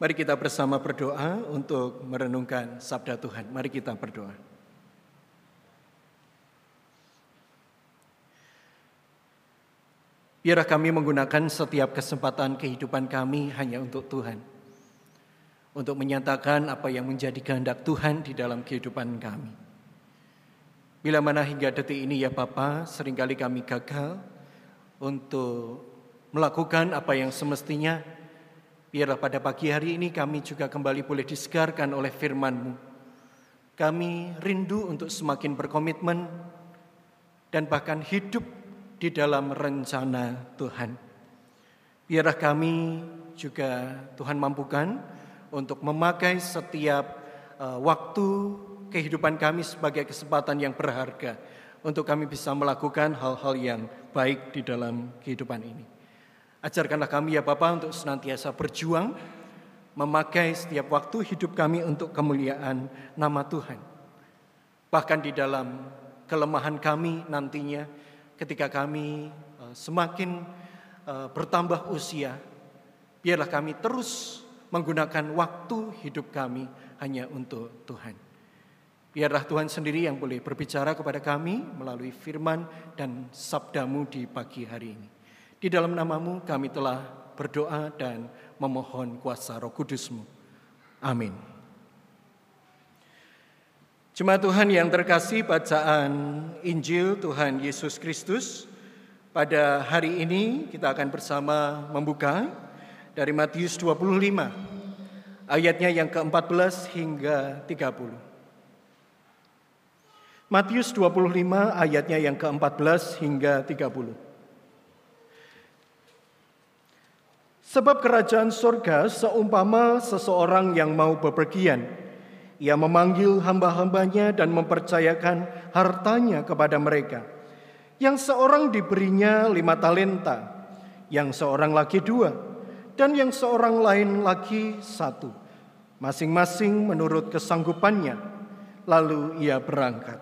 Mari kita bersama berdoa untuk merenungkan sabda Tuhan. Mari kita berdoa. Biarlah kami menggunakan setiap kesempatan kehidupan kami hanya untuk Tuhan. Untuk menyatakan apa yang menjadi kehendak Tuhan di dalam kehidupan kami. Bila mana hingga detik ini ya Bapa, sering kali kami gagal untuk melakukan apa yang semestinya. Biarlah pada pagi hari ini kami juga kembali boleh disegarkan oleh firman-Mu. Kami rindu untuk semakin berkomitmen dan bahkan hidup di dalam rencana Tuhan. Biarlah kami juga Tuhan mampukan untuk memakai setiap uh, waktu kehidupan kami sebagai kesempatan yang berharga untuk kami bisa melakukan hal-hal yang baik di dalam kehidupan ini. Ajarkanlah kami ya Bapak untuk senantiasa berjuang memakai setiap waktu hidup kami untuk kemuliaan nama Tuhan. Bahkan di dalam kelemahan kami nantinya ketika kami uh, semakin uh, bertambah usia, biarlah kami terus menggunakan waktu hidup kami hanya untuk Tuhan. Biarlah Tuhan sendiri yang boleh berbicara kepada kami melalui firman dan sabdamu di pagi hari ini. Di dalam namamu kami telah berdoa dan memohon kuasa roh kudusmu. Amin. Jemaat Tuhan yang terkasih, bacaan Injil Tuhan Yesus Kristus pada hari ini kita akan bersama membuka dari Matius 25 ayatnya yang ke-14 hingga 30. Matius 25 ayatnya yang ke-14 hingga 30. Sebab kerajaan surga seumpama seseorang yang mau bepergian ia memanggil hamba-hambanya dan mempercayakan hartanya kepada mereka. Yang seorang diberinya lima talenta, yang seorang lagi dua, dan yang seorang lain lagi satu. Masing-masing menurut kesanggupannya. Lalu ia berangkat.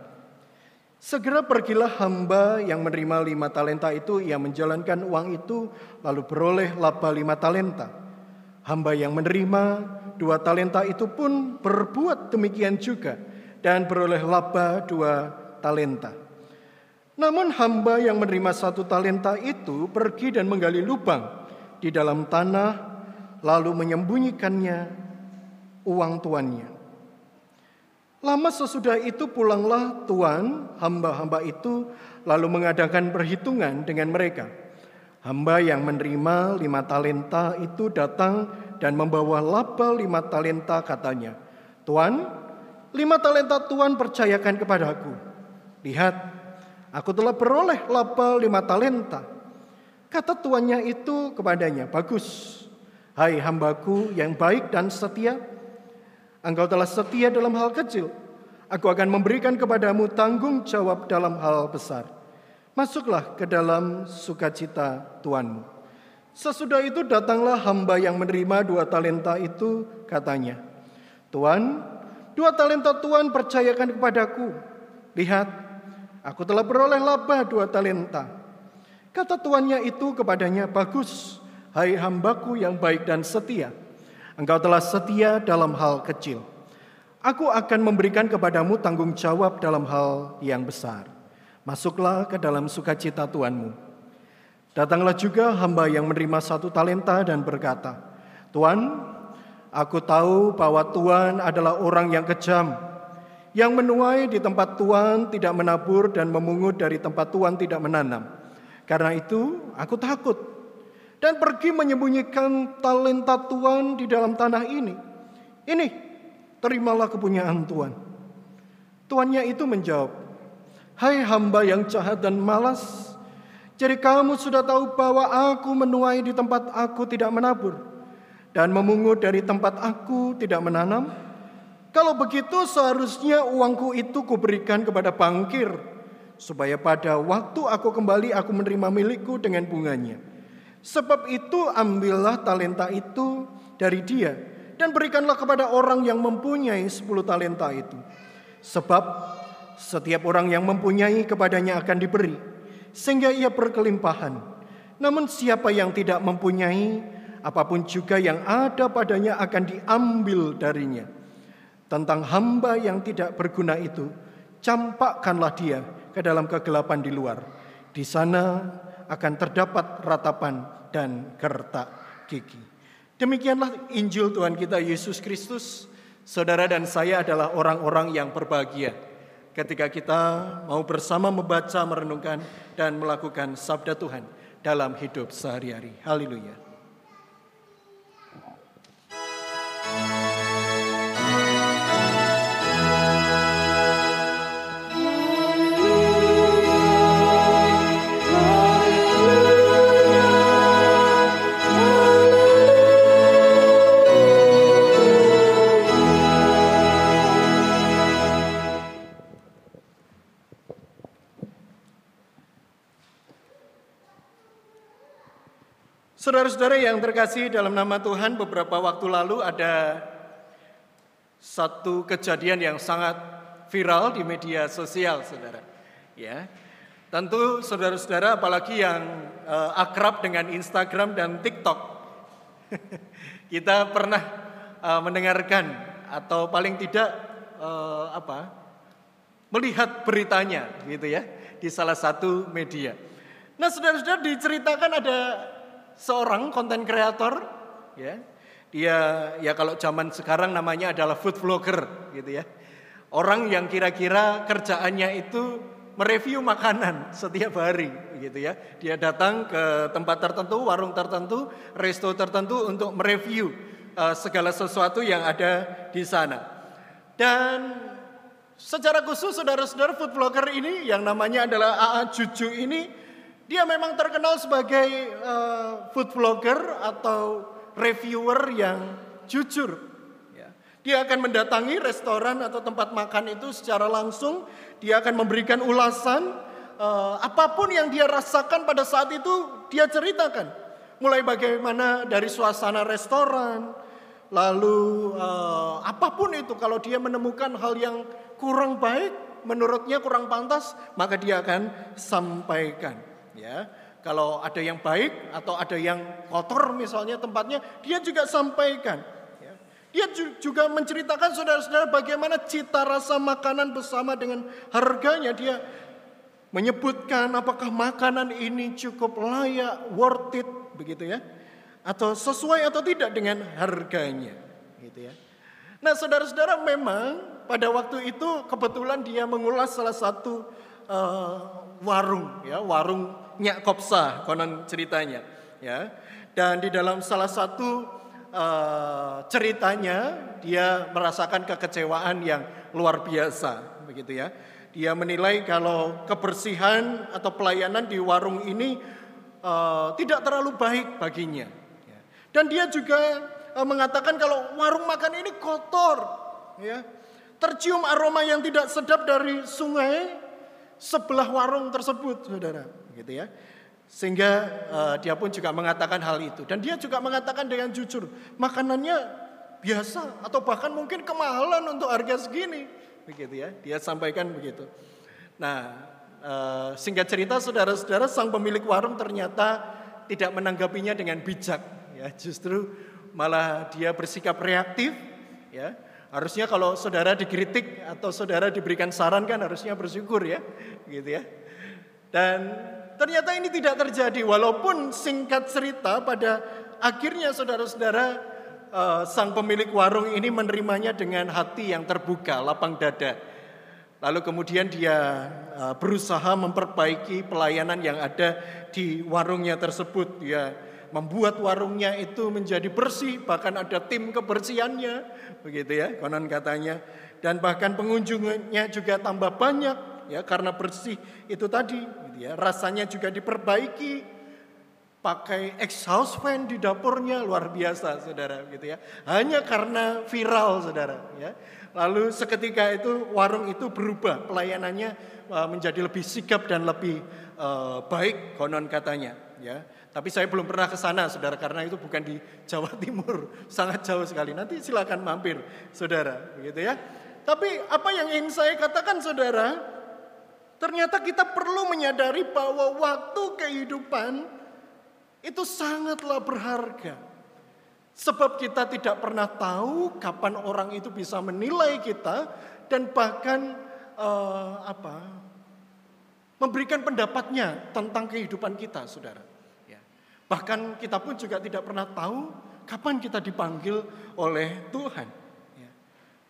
Segera pergilah hamba yang menerima lima talenta itu, ia menjalankan uang itu, lalu beroleh laba lima talenta. Hamba yang menerima dua talenta itu pun berbuat demikian juga dan beroleh laba dua talenta. Namun hamba yang menerima satu talenta itu pergi dan menggali lubang di dalam tanah lalu menyembunyikannya uang tuannya. Lama sesudah itu pulanglah tuan hamba-hamba itu lalu mengadakan perhitungan dengan mereka. Hamba yang menerima lima talenta itu datang dan membawa laba lima talenta katanya. Tuan, lima talenta Tuhan percayakan kepadaku. Lihat, aku telah beroleh laba lima talenta. Kata tuannya itu kepadanya, bagus. Hai hambaku yang baik dan setia, engkau telah setia dalam hal kecil. Aku akan memberikan kepadamu tanggung jawab dalam hal besar. Masuklah ke dalam sukacita Tuanmu. Sesudah itu datanglah hamba yang menerima dua talenta itu, katanya, Tuhan, dua talenta Tuhan percayakan kepadaku. Lihat, aku telah beroleh laba dua talenta. Kata tuannya itu kepadanya, bagus, hai hambaku yang baik dan setia. Engkau telah setia dalam hal kecil. Aku akan memberikan kepadamu tanggung jawab dalam hal yang besar. Masuklah ke dalam sukacita Tuanmu. Datanglah juga hamba yang menerima satu talenta dan berkata, Tuhan, aku tahu bahwa Tuhan adalah orang yang kejam, yang menuai di tempat Tuhan tidak menabur dan memungut dari tempat Tuhan tidak menanam. Karena itu aku takut dan pergi menyembunyikan talenta Tuhan di dalam tanah ini. Ini, terimalah kepunyaan Tuhan. Tuannya itu menjawab, Hai hamba yang jahat dan malas, jadi kamu sudah tahu bahwa aku menuai di tempat aku tidak menabur dan memungut dari tempat aku tidak menanam. Kalau begitu seharusnya uangku itu kuberikan kepada bangkir supaya pada waktu aku kembali aku menerima milikku dengan bunganya. Sebab itu ambillah talenta itu dari dia dan berikanlah kepada orang yang mempunyai sepuluh talenta itu. Sebab setiap orang yang mempunyai kepadanya akan diberi sehingga ia berkelimpahan. Namun siapa yang tidak mempunyai, apa pun juga yang ada padanya akan diambil darinya. Tentang hamba yang tidak berguna itu, campakkanlah dia ke dalam kegelapan di luar. Di sana akan terdapat ratapan dan gertak gigi. Demikianlah Injil Tuhan kita Yesus Kristus. Saudara dan saya adalah orang-orang yang berbahagia ketika kita mau bersama membaca, merenungkan, dan melakukan sabda Tuhan dalam hidup sehari-hari. Haleluya. Saudara-saudara yang terkasih dalam nama Tuhan, beberapa waktu lalu ada satu kejadian yang sangat viral di media sosial, saudara. Ya, tentu saudara-saudara, apalagi yang uh, akrab dengan Instagram dan TikTok, kita pernah uh, mendengarkan atau paling tidak uh, apa melihat beritanya, gitu ya, di salah satu media. Nah, saudara-saudara diceritakan ada seorang konten kreator ya. Dia ya kalau zaman sekarang namanya adalah food vlogger gitu ya. Orang yang kira-kira kerjaannya itu mereview makanan setiap hari gitu ya. Dia datang ke tempat tertentu, warung tertentu, resto tertentu untuk mereview uh, segala sesuatu yang ada di sana. Dan secara khusus saudara-saudara food vlogger ini yang namanya adalah AA Juju ini dia memang terkenal sebagai uh, food vlogger atau reviewer yang jujur. Ya. Dia akan mendatangi restoran atau tempat makan itu secara langsung. Dia akan memberikan ulasan uh, apa pun yang dia rasakan pada saat itu dia ceritakan. Mulai bagaimana dari suasana restoran, lalu uh, apa pun itu kalau dia menemukan hal yang kurang baik, menurutnya kurang pantas, maka dia akan sampaikan ya. Kalau ada yang baik atau ada yang kotor misalnya tempatnya, dia juga sampaikan. Ya. Dia juga menceritakan saudara-saudara bagaimana cita rasa makanan bersama dengan harganya. Dia menyebutkan apakah makanan ini cukup layak, worth it, begitu ya. Atau sesuai atau tidak dengan harganya, gitu ya. Nah saudara-saudara memang pada waktu itu kebetulan dia mengulas salah satu uh, warung, ya warung Nyak Kopsa konon ceritanya ya. Dan di dalam salah satu uh, ceritanya dia merasakan kekecewaan yang luar biasa begitu ya. Dia menilai kalau kebersihan atau pelayanan di warung ini uh, tidak terlalu baik baginya ya. dan dia juga uh, mengatakan kalau warung makan ini kotor ya. Tercium aroma yang tidak sedap dari sungai sebelah warung tersebut saudara gitu ya. Sehingga uh, dia pun juga mengatakan hal itu dan dia juga mengatakan dengan jujur, makanannya biasa atau bahkan mungkin kemahalan untuk harga segini, begitu ya. Dia sampaikan begitu. Nah, uh, singkat cerita saudara-saudara sang pemilik warung ternyata tidak menanggapinya dengan bijak, ya. Justru malah dia bersikap reaktif, ya. Harusnya kalau saudara dikritik atau saudara diberikan saran kan harusnya bersyukur ya, gitu ya. Dan Ternyata ini tidak terjadi walaupun singkat cerita pada akhirnya saudara-saudara uh, sang pemilik warung ini menerimanya dengan hati yang terbuka, lapang dada. Lalu kemudian dia uh, berusaha memperbaiki pelayanan yang ada di warungnya tersebut. Dia membuat warungnya itu menjadi bersih, bahkan ada tim kebersihannya, begitu ya, konon katanya. Dan bahkan pengunjungnya juga tambah banyak ya karena bersih itu tadi ya. Rasanya juga diperbaiki. Pakai exhaust fan di dapurnya luar biasa saudara gitu ya. Hanya karena viral saudara ya. Lalu seketika itu warung itu berubah pelayanannya uh, menjadi lebih sigap dan lebih uh, baik konon katanya ya. Tapi saya belum pernah ke sana saudara karena itu bukan di Jawa Timur, sangat jauh sekali. Nanti silakan mampir saudara begitu ya. Tapi apa yang ingin saya katakan saudara, Ternyata kita perlu menyadari bahwa waktu kehidupan itu sangatlah berharga. Sebab kita tidak pernah tahu kapan orang itu bisa menilai kita dan bahkan uh, apa memberikan pendapatnya tentang kehidupan kita, saudara. Bahkan kita pun juga tidak pernah tahu kapan kita dipanggil oleh Tuhan. Ya.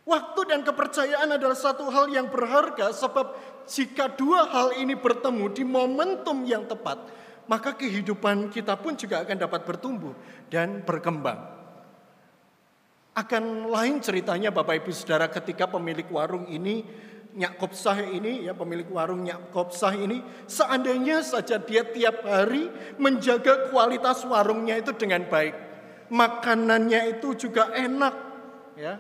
Waktu dan kepercayaan adalah satu hal yang berharga sebab jika dua hal ini bertemu di momentum yang tepat, maka kehidupan kita pun juga akan dapat bertumbuh dan berkembang. Akan lain ceritanya Bapak Ibu Saudara ketika pemilik warung ini Nyak Kopsah ini ya pemilik warung Nyak Kopsah ini seandainya saja dia tiap hari menjaga kualitas warungnya itu dengan baik. Makanannya itu juga enak ya.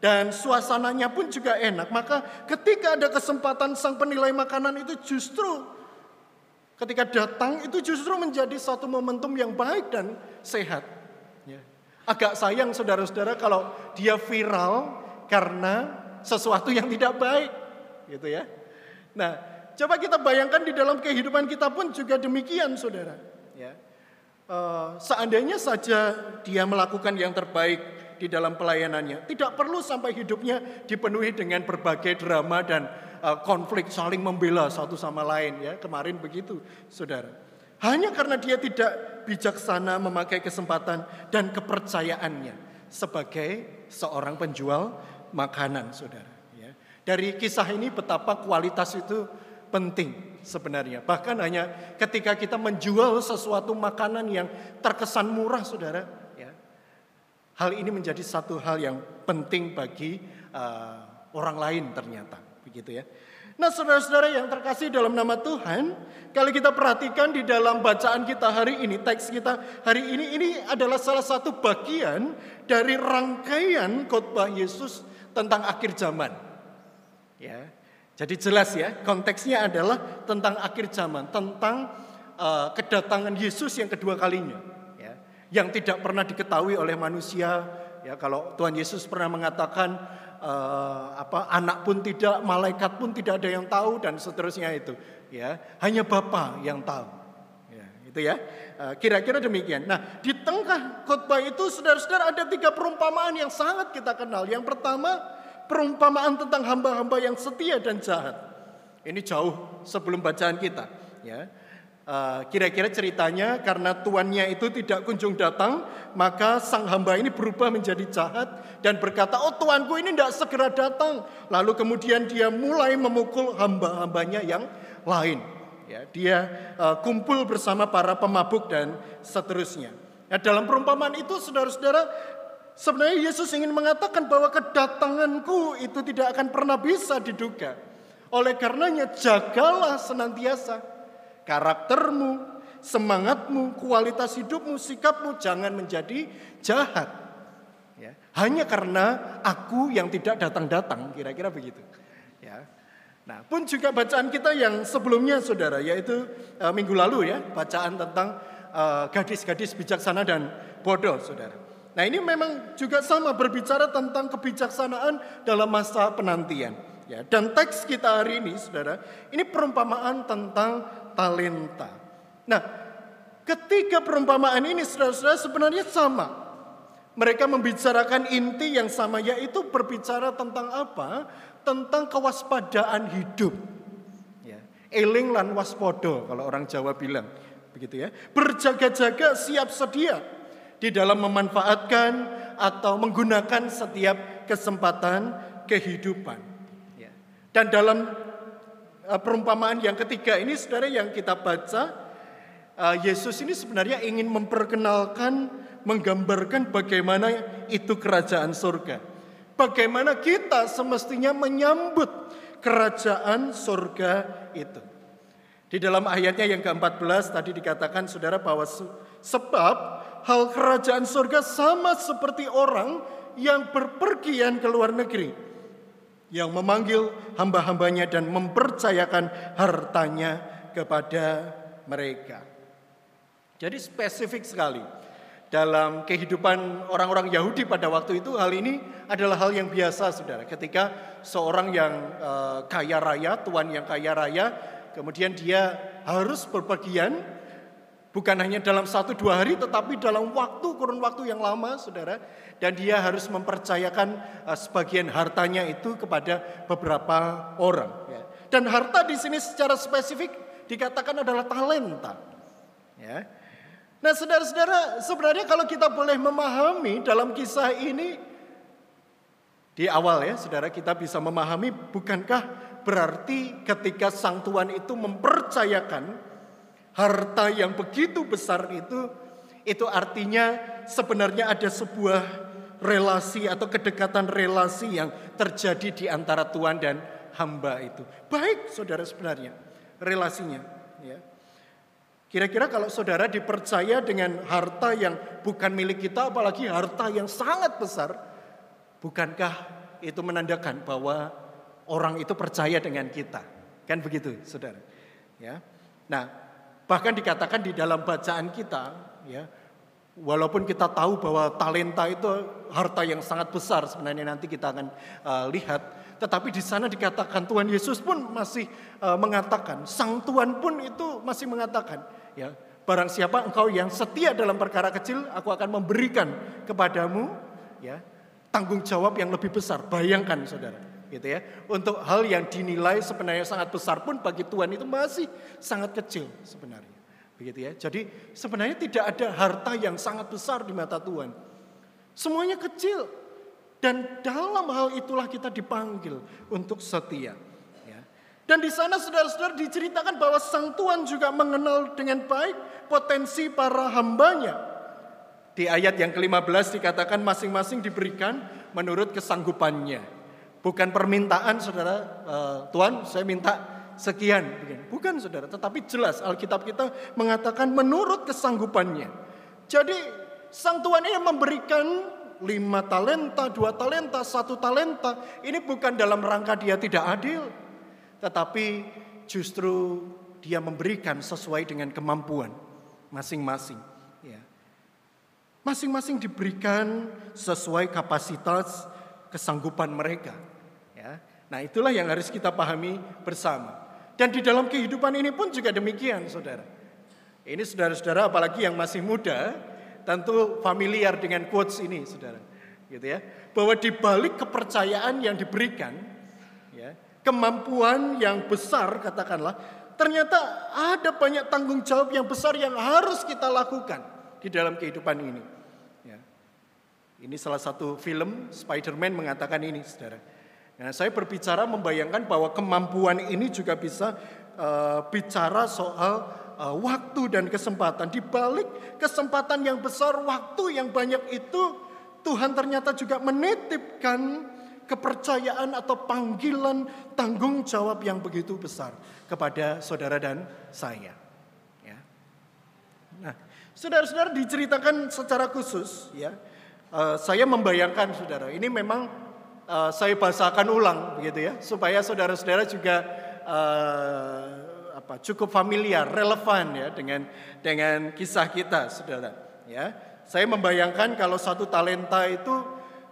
Dan suasananya pun juga enak. Maka ketika ada kesempatan sang penilai makanan itu justru ketika datang itu justru menjadi satu momentum yang baik dan sehat. Agak sayang saudara-saudara kalau dia viral karena sesuatu yang tidak baik, gitu ya. Nah, coba kita bayangkan di dalam kehidupan kita pun juga demikian, saudara. Ya. Uh, seandainya saja dia melakukan yang terbaik di dalam pelayanannya, tidak perlu sampai hidupnya dipenuhi dengan berbagai drama dan uh, konflik saling membela satu sama lain. Ya, kemarin begitu, saudara. Hanya karena dia tidak bijaksana memakai kesempatan dan kepercayaannya sebagai seorang penjual makanan, saudara. Dari kisah ini betapa kualitas itu penting sebenarnya. Bahkan hanya ketika kita menjual sesuatu makanan yang terkesan murah, saudara. Ya. Hal ini menjadi satu hal yang penting bagi uh, orang lain ternyata, begitu ya. Nah saudara-saudara yang terkasih dalam nama Tuhan, kalau kita perhatikan di dalam bacaan kita hari ini, teks kita hari ini, ini adalah salah satu bagian dari rangkaian khotbah Yesus tentang akhir zaman. Ya, jadi jelas ya, konteksnya adalah tentang akhir zaman, tentang uh, kedatangan Yesus yang kedua kalinya, ya, yang tidak pernah diketahui oleh manusia. Ya, kalau Tuhan Yesus pernah mengatakan uh, apa anak pun tidak, malaikat pun tidak ada yang tahu dan seterusnya itu. Ya, hanya Bapa yang tahu. Ya, itu ya. Uh, kira-kira demikian. Nah, di tengah khotbah itu saudara-saudara ada tiga perumpamaan yang sangat kita kenal. Yang pertama, perumpamaan tentang hamba-hamba yang setia dan jahat. Ini jauh sebelum bacaan kita, ya. Eh, kira-kira ceritanya karena tuannya itu tidak kunjung datang, maka sang hamba ini berubah menjadi jahat dan berkata, "Oh, tuanku ini tidak segera datang." Lalu kemudian dia mulai memukul hamba-hambanya yang lain. Ya, dia uh, kumpul bersama para pemabuk dan seterusnya. Nah, dalam perumpamaan itu, saudara-saudara, sebenarnya Yesus ingin mengatakan bahwa kedatanganku itu tidak akan pernah bisa diduga. Oleh karenanya, jagalah senantiasa karaktermu, semangatmu, kualitas hidupmu, sikapmu jangan menjadi jahat. Ya, hanya karena aku yang tidak datang-datang, kira-kira begitu. Ya. Nah, pun juga bacaan kita yang sebelumnya saudara, yaitu uh, minggu lalu ya, bacaan tentang uh, gadis-gadis bijaksana dan bodoh saudara. Nah ini memang juga sama berbicara tentang kebijaksanaan dalam masa penantian. Ya, dan teks kita hari ini, saudara, ini perumpamaan tentang talenta. Nah, ketiga perumpamaan ini saudara-saudara sebenarnya sama. Mereka membicarakan inti yang sama yaitu berbicara tentang apa? Tentang kewaspadaan hidup. Ya. Eling lan waspodo kalau orang Jawa bilang. Begitu ya. Berjaga-jaga siap sedia di dalam memanfaatkan atau menggunakan setiap kesempatan kehidupan. Ya. Dan dalam Eh, perumpamaan yang ketiga ini saudara yang kita baca eh, Yesus ini sebenarnya ingin memperkenalkan menggambarkan bagaimana itu kerajaan surga. Bagaimana kita semestinya menyambut kerajaan surga itu. Di dalam ayatnya yang ke-14 tadi dikatakan saudara bahwa sebab hal kerajaan surga sama seperti orang yang berpergian ke luar negeri yang memanggil hamba-hambanya dan mempercayakan hartanya kepada mereka. Jadi spesifik sekali dalam kehidupan orang-orang Yahudi pada waktu itu hal ini adalah hal yang biasa Saudara. Ketika seorang yang uh, kaya raya, tuan yang kaya raya, kemudian dia harus berpergian Bukan hanya dalam satu dua hari, tetapi dalam waktu kurun waktu yang lama, saudara. Dan dia harus mempercayakan uh, sebagian hartanya itu kepada beberapa orang. Ya. Dan harta di sini secara spesifik dikatakan adalah talenta. Ya. Nah, saudara-saudara, sebenarnya kalau kita boleh memahami dalam kisah ini, di awal ya, saudara kita bisa memahami, bukankah berarti ketika sang tuan itu mempercayakan harta yang begitu besar itu, itu artinya sebenarnya ada sebuah relasi atau kedekatan relasi yang terjadi di antara Tuhan dan hamba itu. Baik saudara sebenarnya relasinya. Ya. Kira-kira kalau saudara dipercaya dengan harta yang bukan milik kita, apalagi harta yang sangat besar, bukankah itu menandakan bahwa orang itu percaya dengan kita? Kan begitu, saudara. Ya. Nah, Bahkan dikatakan di dalam bacaan kita, ya, walaupun kita tahu bahwa talenta itu harta yang sangat besar sebenarnya nanti kita akan uh, lihat, tetapi di sana dikatakan Tuhan Yesus pun masih uh, mengatakan, Sang Tuhan pun itu masih mengatakan, ya, barang siapa engkau yang setia dalam perkara kecil, aku akan memberikan kepadamu, ya, tanggung jawab yang lebih besar. Bayangkan, saudara gitu ya. Untuk hal yang dinilai sebenarnya sangat besar pun bagi Tuhan itu masih sangat kecil sebenarnya. Begitu ya. Jadi sebenarnya tidak ada harta yang sangat besar di mata Tuhan. Semuanya kecil. Dan dalam hal itulah kita dipanggil untuk setia. Ya. Dan di sana saudara-saudara diceritakan bahwa sang Tuhan juga mengenal dengan baik potensi para hambanya. Di ayat yang ke-15 dikatakan masing-masing diberikan menurut kesanggupannya. Bukan permintaan saudara, uh, Tuhan saya minta sekian. Bukan saudara, tetapi jelas Alkitab kita mengatakan menurut kesanggupannya. Jadi sang Tuhan ini memberikan lima talenta, dua talenta, satu talenta. Ini bukan dalam rangka dia tidak adil. Tetapi justru dia memberikan sesuai dengan kemampuan masing-masing. Ya. Masing-masing diberikan sesuai kapasitas kesanggupan mereka. Nah itulah yang harus kita pahami bersama. Dan di dalam kehidupan ini pun juga demikian saudara. Ini saudara-saudara apalagi yang masih muda tentu familiar dengan quotes ini saudara. Gitu ya. Bahwa di balik kepercayaan yang diberikan, ya, kemampuan yang besar katakanlah, ternyata ada banyak tanggung jawab yang besar yang harus kita lakukan di dalam kehidupan ini. Ya. Ini salah satu film Spider-Man mengatakan ini saudara. Nah, saya berbicara membayangkan bahwa kemampuan ini juga bisa uh, bicara soal uh, waktu dan kesempatan. Di balik kesempatan yang besar, waktu yang banyak itu, Tuhan ternyata juga menitipkan kepercayaan atau panggilan tanggung jawab yang begitu besar kepada saudara dan saya. Ya. Nah, saudara-saudara diceritakan secara khusus, ya. Uh, saya membayangkan saudara, ini memang uh, saya bahasakan ulang begitu ya supaya saudara-saudara juga uh, apa cukup familiar, relevan ya dengan dengan kisah kita, saudara. Ya, saya membayangkan kalau satu talenta itu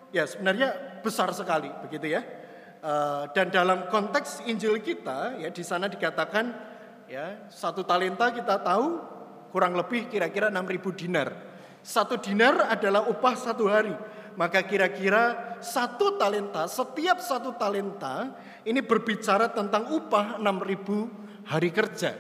ya sebenarnya besar sekali, begitu ya. Uh, dan dalam konteks Injil kita ya di sana dikatakan ya satu talenta kita tahu kurang lebih kira-kira 6.000 dinar. Satu dinar adalah upah satu hari maka kira-kira satu talenta, setiap satu talenta ini berbicara tentang upah 6000 hari kerja.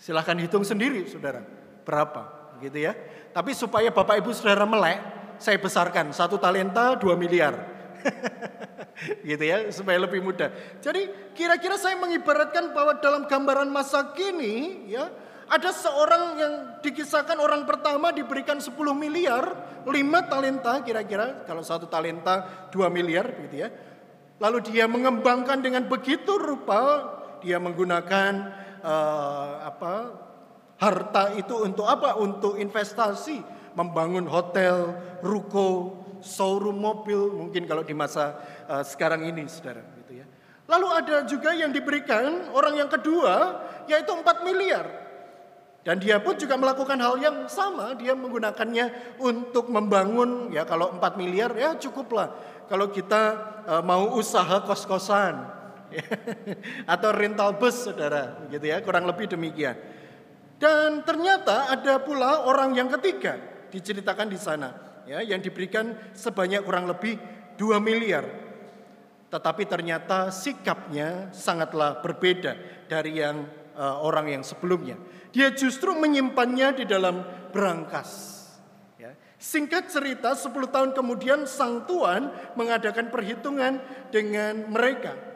Silahkan hitung sendiri saudara, berapa gitu ya. Tapi supaya Bapak Ibu Saudara melek, saya besarkan satu talenta 2 miliar. gitu ya, supaya lebih mudah. Jadi kira-kira saya mengibaratkan bahwa dalam gambaran masa kini ya, ada seorang yang dikisahkan orang pertama diberikan 10 miliar, 5 talenta kira-kira, kalau satu talenta 2 miliar gitu ya. Lalu dia mengembangkan dengan begitu rupa, dia menggunakan uh, apa harta itu untuk apa? Untuk investasi, membangun hotel, ruko, showroom mobil, mungkin kalau di masa uh, sekarang ini, saudara. Ya. Lalu ada juga yang diberikan orang yang kedua, yaitu 4 miliar. Dan dia pun juga melakukan hal yang sama, dia menggunakannya untuk membangun ya kalau 4 miliar ya cukuplah. Kalau kita uh, mau usaha kos-kosan atau rental bus Saudara, gitu ya, kurang lebih demikian. Dan ternyata ada pula orang yang ketiga diceritakan di sana ya yang diberikan sebanyak kurang lebih 2 miliar. Tetapi ternyata sikapnya sangatlah berbeda dari yang uh, orang yang sebelumnya. Dia justru menyimpannya di dalam berangkas. Ya. Singkat cerita 10 tahun kemudian sang tuan mengadakan perhitungan dengan mereka.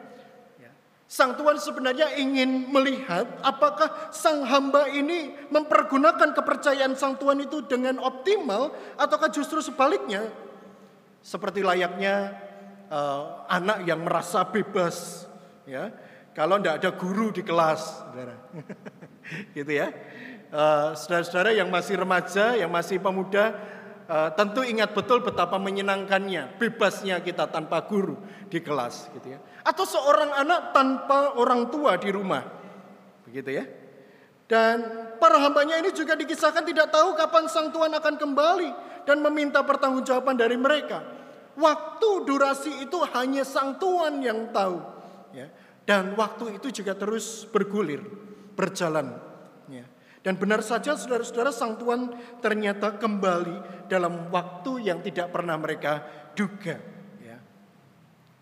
Sang Tuhan sebenarnya ingin melihat apakah sang hamba ini mempergunakan kepercayaan sang Tuhan itu dengan optimal ataukah justru sebaliknya. Seperti layaknya uh, anak yang merasa bebas ya. Kalau tidak ada guru di kelas saudara gitu ya. Uh, saudara-saudara yang masih remaja yang masih pemuda uh, tentu ingat betul betapa menyenangkannya bebasnya kita tanpa guru di kelas gitu ya. Atau seorang anak tanpa orang tua di rumah begitu ya. Dan para hambanya ini juga dikisahkan tidak tahu kapan sang Tuhan akan kembali dan meminta pertanggungjawaban dari mereka. Waktu durasi itu hanya sang Tuhan yang tahu ya. Dan waktu itu juga terus bergulir berjalan dan benar saja saudara-saudara sang Tuhan ternyata kembali dalam waktu yang tidak pernah mereka duga. Ya.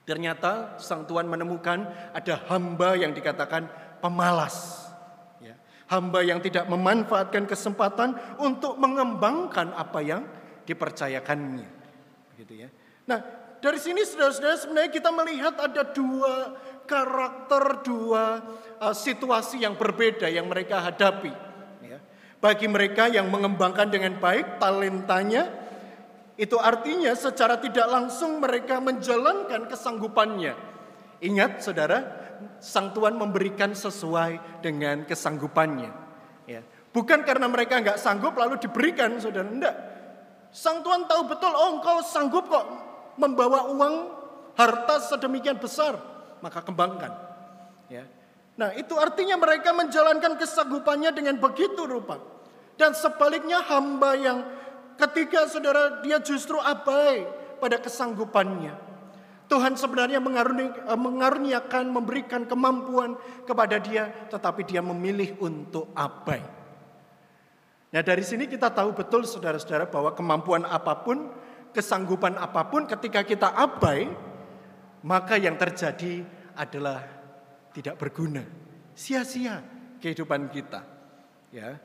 Ternyata sang Tuhan menemukan ada hamba yang dikatakan pemalas. Ya. Hamba yang tidak memanfaatkan kesempatan untuk mengembangkan apa yang dipercayakannya. Ya. Nah dari sini saudara-saudara sebenarnya kita melihat ada dua karakter, dua uh, situasi yang berbeda yang mereka hadapi. Bagi mereka yang mengembangkan dengan baik talentanya, itu artinya secara tidak langsung mereka menjalankan kesanggupannya. Ingat saudara, Sang Tuhan memberikan sesuai dengan kesanggupannya. Ya. Bukan karena mereka nggak sanggup lalu diberikan saudara, enggak. Sang Tuhan tahu betul, oh engkau sanggup kok membawa uang harta sedemikian besar, maka kembangkan. Ya. Nah itu artinya mereka menjalankan kesanggupannya dengan begitu rupa. Dan sebaliknya hamba yang ketika saudara dia justru abai pada kesanggupannya. Tuhan sebenarnya eh, mengaruniakan, memberikan kemampuan kepada dia, tetapi dia memilih untuk abai. Nah dari sini kita tahu betul saudara-saudara bahwa kemampuan apa pun, kesanggupan apa pun ketika kita abai, maka yang terjadi adalah tidak berguna, sia-sia kehidupan kita. Ya,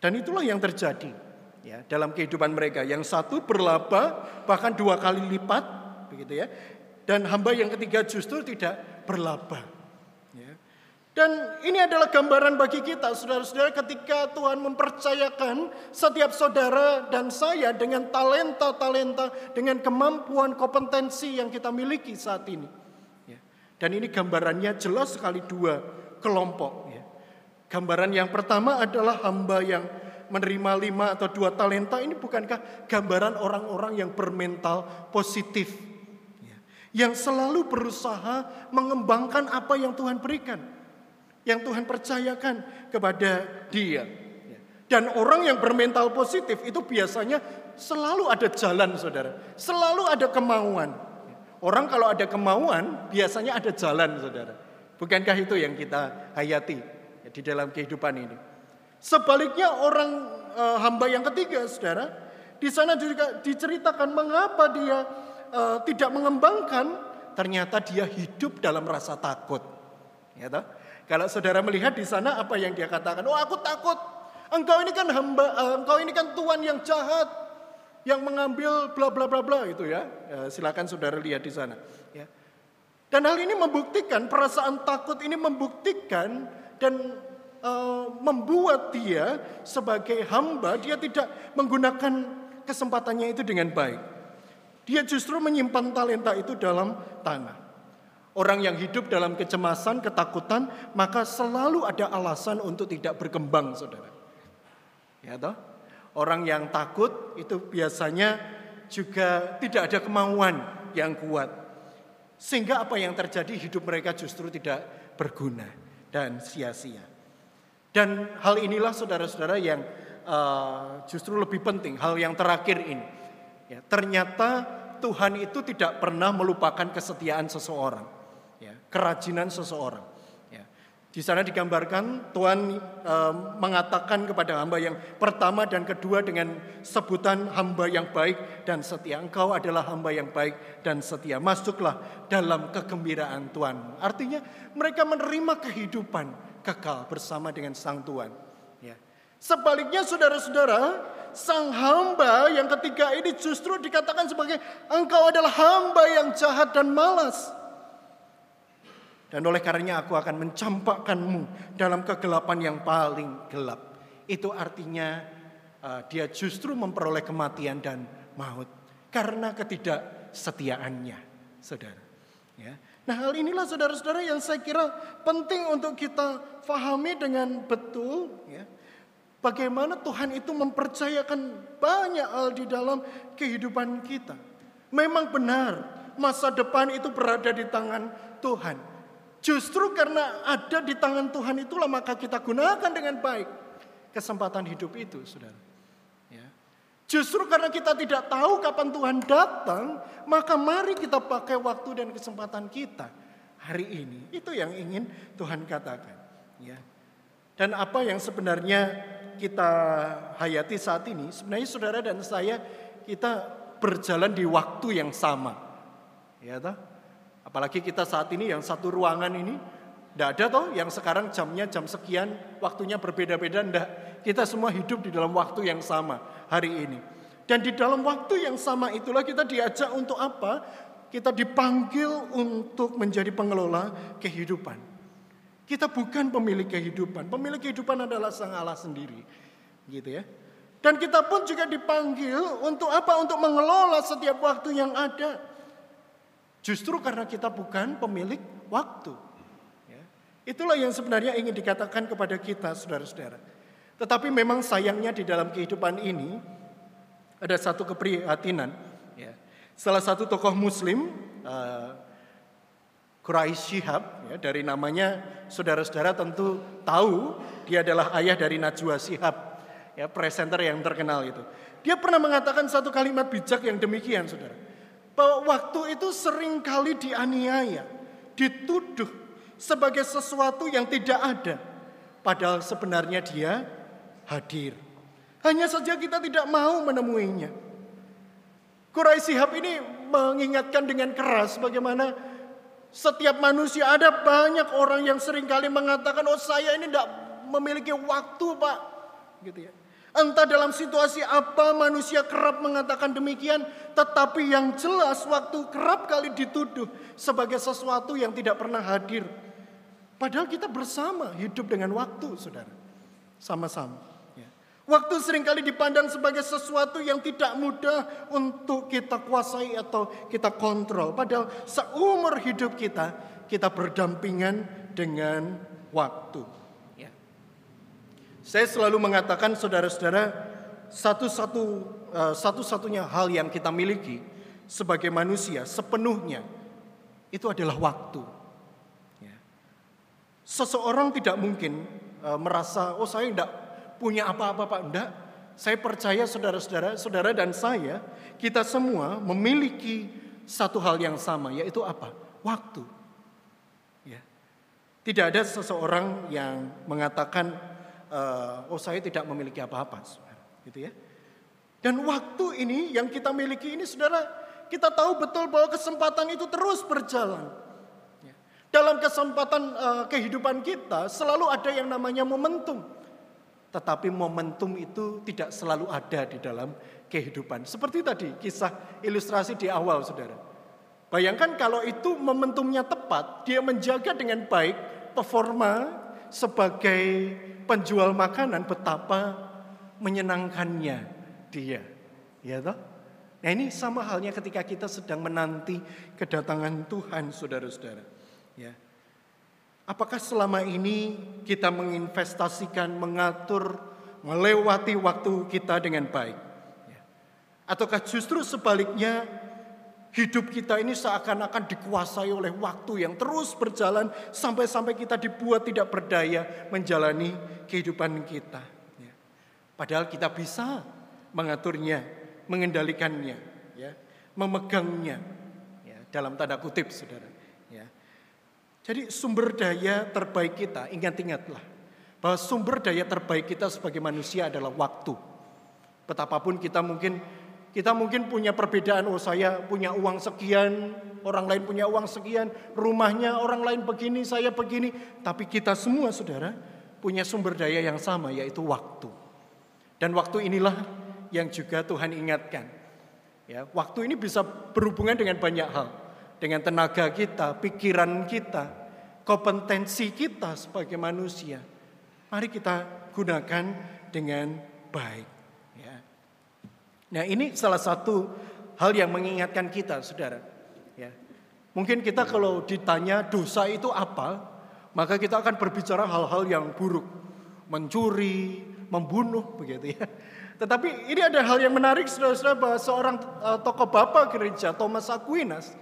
dan itulah yang terjadi ya dalam kehidupan mereka. Yang satu berlaba bahkan dua kali lipat begitu ya. Dan hamba yang ketiga justru tidak berlaba. Dan ini adalah gambaran bagi kita saudara-saudara ketika Tuhan mempercayakan setiap saudara dan saya dengan talenta-talenta, dengan kemampuan, kompetensi yang kita miliki saat ini. Ya. Dan ini gambarannya jelas sekali dua kelompok. Ya. Gambaran yang pertama adalah hamba yang menerima lima atau dua talenta ini bukankah gambaran orang-orang yang bermental positif. Ya. Yang selalu berusaha mengembangkan apa yang Tuhan berikan. Yang Tuhan percayakan kepada dia. Ya. Dan orang yang bermental positif itu biasanya selalu ada jalan saudara. Selalu ada kemauan. Orang kalau ada kemauan biasanya ada jalan saudara. Bukankah itu yang kita hayati? di dalam kehidupan ini. Sebaliknya orang e, hamba yang ketiga, saudara, di sana juga diceritakan mengapa dia e, tidak mengembangkan. Ternyata dia hidup dalam rasa takut. Ya toh? Kalau saudara melihat di sana apa yang dia katakan, oh aku takut. Engkau ini kan hamba, e, engkau ini kan Tuhan yang jahat, yang mengambil bla bla bla bla itu ya. ya silakan saudara lihat di sana. Ya. Dan hal ini membuktikan perasaan takut ini membuktikan dan uh, membuat dia sebagai hamba dia tidak menggunakan kesempatannya itu dengan baik. Dia justru menyimpan talenta itu dalam tanah. Orang yang hidup dalam kecemasan, ketakutan, maka selalu ada alasan untuk tidak berkembang, saudara. Ya toh? Orang yang takut itu biasanya juga tidak ada kemauan yang kuat. Sehingga apa yang terjadi hidup mereka justru tidak berguna dan sia-sia. Dan hal inilah saudara-saudara yang uh, justru lebih penting, hal yang terakhir ini. Ya, ternyata Tuhan itu tidak pernah melupakan kesetiaan seseorang, kerajinan seseorang. Ya. Di sana digambarkan Tuhan e, mengatakan kepada hamba yang pertama dan kedua dengan sebutan hamba yang baik dan setia. Engkau adalah hamba yang baik dan setia. Masuklah dalam kegembiraan Tuhan. Artinya mereka menerima kehidupan kekal bersama dengan Sang Tuhan. Ya. Sebaliknya saudara-saudara, sang hamba yang ketiga ini justru dikatakan sebagai engkau adalah hamba yang jahat dan malas. Dan oleh karenanya aku akan mencampakkanmu dalam kegelapan yang paling gelap. Itu artinya uh, dia justru memperoleh kematian dan maut. Karena ketidaksetiaannya, saudara. Ya. Nah hal inilah saudara-saudara yang saya kira penting untuk kita fahami dengan betul. Ya. Bagaimana Tuhan itu mempercayakan banyak hal di dalam kehidupan kita. Memang benar masa depan itu berada di tangan Tuhan. Justru karena ada di tangan Tuhan itulah maka kita gunakan dengan baik kesempatan hidup itu, saudara. Ya. Justru karena kita tidak tahu kapan Tuhan datang, maka mari kita pakai waktu dan kesempatan kita hari ini. Itu yang ingin Tuhan katakan. Ya. Dan apa yang sebenarnya kita hayati saat ini, sebenarnya saudara dan saya kita berjalan di waktu yang sama. Ya toh? Apalagi kita saat ini yang satu ruangan ini, tidak ada toh yang sekarang jamnya jam sekian, waktunya berbeda-beda, tidak. Kita semua hidup di dalam waktu yang sama hari ini. Dan di dalam waktu yang sama itulah kita diajak untuk apa? Kita dipanggil untuk menjadi pengelola kehidupan. Kita bukan pemilik kehidupan. Pemilik kehidupan adalah Sang Allah sendiri. Gitu ya. Dan kita pun juga dipanggil untuk apa? Untuk mengelola setiap waktu yang ada. Justru karena kita bukan pemilik waktu. Ya. Itulah yang sebenarnya ingin dikatakan kepada kita, saudara-saudara. Tetapi memang sayangnya di dalam kehidupan ini ada satu keprihatinan. Ya. Salah satu tokoh Muslim, uh, Quraish Shihab, ya, dari namanya saudara-saudara tentu tahu dia adalah ayah dari Najwa Shihab, presenter yang terkenal itu. Dia pernah mengatakan satu kalimat bijak yang demikian, saudara bahwa waktu itu sering kali dianiaya, dituduh sebagai sesuatu yang tidak ada. Padahal sebenarnya dia hadir. Hanya saja kita tidak mau menemuinya. Quraisy Sihab ini mengingatkan dengan keras bagaimana setiap manusia ada banyak orang yang sering kali mengatakan, oh saya ini tidak memiliki waktu pak. Gitu ya. Entah dalam situasi apa manusia kerap mengatakan demikian, tetapi yang jelas waktu kerap kali dituduh sebagai sesuatu yang tidak pernah hadir. Padahal kita bersama hidup dengan waktu, saudara. Sama-sama. Ya. Waktu sering kali dipandang sebagai sesuatu yang tidak mudah untuk kita kuasai atau kita kontrol. Padahal seumur hidup kita, kita berdampingan dengan waktu. Saya selalu mengatakan saudara-saudara, satu-satu uh, satu-satunya hal yang kita miliki sebagai manusia sepenuhnya itu adalah waktu. Ya. Seseorang tidak mungkin uh, merasa, oh saya tidak punya apa-apa Pak. Tidak. Saya percaya saudara-saudara, saudara dan saya, kita semua memiliki satu hal yang sama, yaitu apa? Waktu. Ya. Tidak ada seseorang yang mengatakan uh, oh saya tidak memiliki apa-apa, gitu ya. Dan waktu ini yang kita miliki ini, saudara, kita tahu betul bahwa kesempatan itu terus berjalan. Ya. Dalam kesempatan uh, kehidupan kita selalu ada yang namanya momentum. Tetapi momentum itu tidak selalu ada di dalam kehidupan. Seperti tadi kisah ilustrasi di awal saudara. Bayangkan kalau itu momentumnya tepat, dia menjaga dengan baik performa sebagai penjual makanan betapa menyenangkannya dia. Ya toh? Nah ini sama halnya ketika kita sedang menanti kedatangan Tuhan saudara-saudara. Ya. Apakah selama ini kita menginvestasikan, mengatur, melewati waktu kita dengan baik? Ya. Ataukah justru sebaliknya Hidup kita ini seakan-akan dikuasai oleh waktu yang terus berjalan sampai-sampai kita dibuat tidak berdaya menjalani kehidupan kita. Ya. Padahal kita bisa mengaturnya, mengendalikannya, ya, memegangnya, ya, dalam tanda kutip, saudara. Ya. Jadi sumber daya terbaik kita, ingat-ingatlah bahwa sumber daya terbaik kita sebagai manusia adalah waktu. Betapapun kita mungkin kita mungkin punya perbedaan, oh saya punya uang sekian, orang lain punya uang sekian, rumahnya orang lain begini, saya begini. Tapi kita semua saudara punya sumber daya yang sama yaitu waktu. Dan waktu inilah yang juga Tuhan ingatkan. Ya, waktu ini bisa berhubungan dengan banyak hal. Dengan tenaga kita, pikiran kita, kompetensi kita sebagai manusia. Mari kita gunakan dengan baik. Nah ini salah satu hal yang mengingatkan kita saudara. Ya. Mungkin kita kalau ditanya dosa itu apa, maka kita akan berbicara hal-hal yang buruk. Mencuri, membunuh begitu ya. Tetapi ini ada hal yang menarik saudara-saudara bahwa seorang uh, tokoh bapak gereja Thomas Aquinas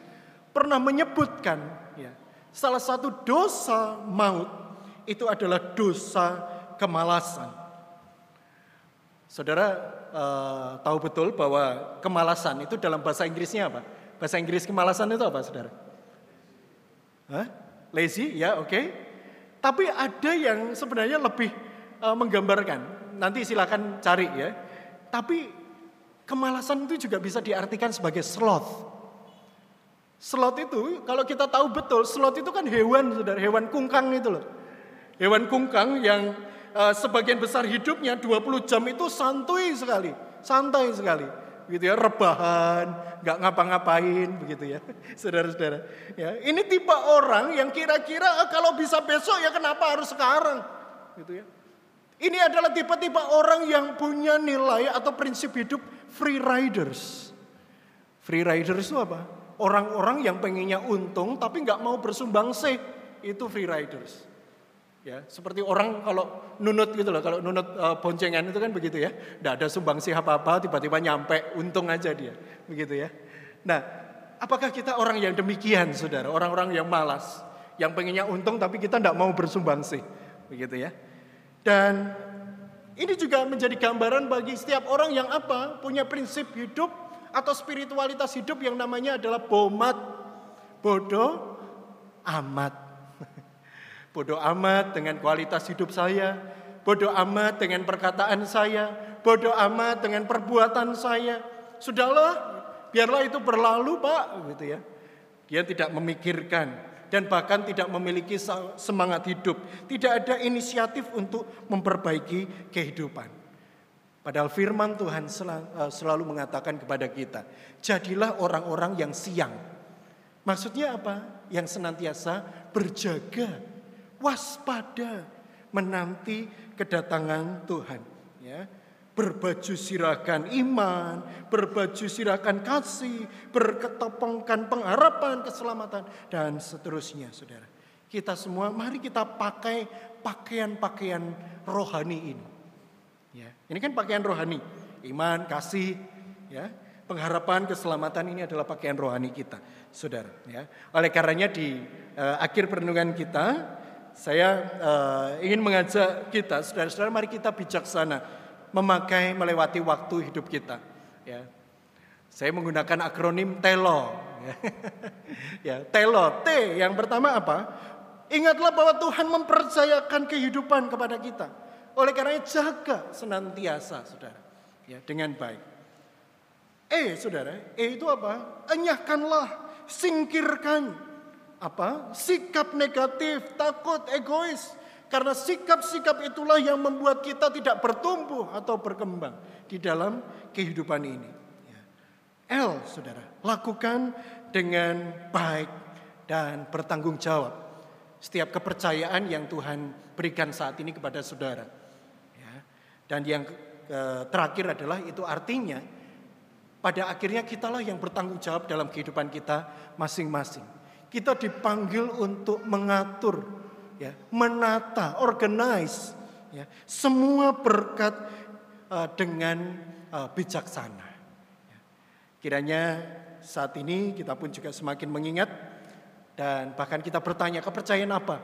pernah menyebutkan ya, salah satu dosa maut itu adalah dosa kemalasan. Saudara uh, tahu betul bahwa kemalasan itu dalam bahasa Inggrisnya apa? Bahasa Inggris kemalasan itu apa, saudara? Hah? Lazy, ya oke. Okay. Tapi ada yang sebenarnya lebih uh, menggambarkan. Nanti silakan cari ya. Tapi kemalasan itu juga bisa diartikan sebagai sloth. Sloth itu kalau kita tahu betul, sloth itu kan hewan, saudara, hewan kungkang itu loh. Hewan kungkang yang uh, sebagian besar hidupnya 20 jam itu santuy sekali, santai sekali. Gitu ya, rebahan, nggak ngapa-ngapain begitu ya. Saudara-saudara. Ya, ini tipe orang yang kira-kira eh, kalau bisa besok ya kenapa harus sekarang? Gitu ya. Ini adalah tipe-tipe orang yang punya nilai atau prinsip hidup free riders. Free riders itu apa? Orang-orang yang pengennya untung tapi nggak mau bersumbang sih. Itu free riders. Ya, seperti orang kalau nunut gitu loh, kalau nunut uh, boncengan itu kan begitu ya. Tidak ada sumbangsi apa-apa, tiba-tiba nyampe, untung aja dia. Begitu ya. Nah, apakah kita orang yang demikian saudara? Orang-orang yang malas, yang pengennya untung tapi kita tidak mau bersumbangsi. Begitu ya. Dan ini juga menjadi gambaran bagi setiap orang yang apa? Punya prinsip hidup atau spiritualitas hidup yang namanya adalah bomat. Bodoh amat. Bodoh amat dengan kualitas hidup saya, bodoh amat dengan perkataan saya, bodoh amat dengan perbuatan saya. Sudahlah, biarlah itu berlalu, Pak, gitu ya. Dia tidak memikirkan dan bahkan tidak memiliki semangat hidup, tidak ada inisiatif untuk memperbaiki kehidupan. Padahal firman Tuhan eh, selalu mengatakan kepada kita, jadilah orang-orang yang siang. Maksudnya apa? Yang senantiasa berjaga waspada menanti kedatangan Tuhan ya berbaju sirakan iman, berbaju sirakan kasih, berketopongkan pengharapan, keselamatan, dan seterusnya, saudara. Kita semua, mari kita pakai pakaian-pakaian rohani ini. Ya, ini kan pakaian rohani, iman, kasih, ya, pengharapan, keselamatan ini adalah pakaian rohani kita, saudara. Ya, oleh karenanya di uh, akhir perenungan kita, saya uh, ingin mengajak kita, saudara-saudara, mari kita bijaksana memakai melewati waktu hidup kita. Ya, saya menggunakan akronim TELO. ya, TELO. T yang pertama apa? Ingatlah bahwa Tuhan mempercayakan kehidupan kepada kita. Oleh karena jaga senantiasa, saudara, ya dengan baik. E, saudara, E itu apa? Enyahkanlah, singkirkan apa? Sikap negatif, takut, egois. Karena sikap-sikap itulah yang membuat kita tidak bertumbuh atau berkembang di dalam kehidupan ini. Ya. L, saudara, lakukan dengan baik dan bertanggung jawab setiap kepercayaan yang Tuhan berikan saat ini kepada saudara. Ya. Dan yang terakhir adalah itu artinya pada akhirnya kitalah yang bertanggung jawab dalam kehidupan kita masing-masing. Kita dipanggil untuk mengatur, ya, menata, organize, ya, semua berkat uh, dengan uh, bijaksana. Ya. Kiranya saat ini kita pun juga semakin mengingat dan bahkan kita bertanya kepercayaan apa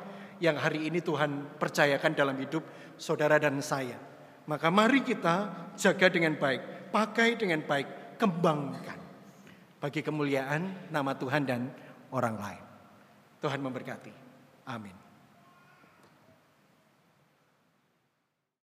yang hari ini Tuhan percayakan dalam hidup saudara dan saya. Maka mari kita jaga dengan baik, pakai dengan baik, kembangkan bagi kemuliaan nama Tuhan dan orang lain. Tuhan memberkati. Amin.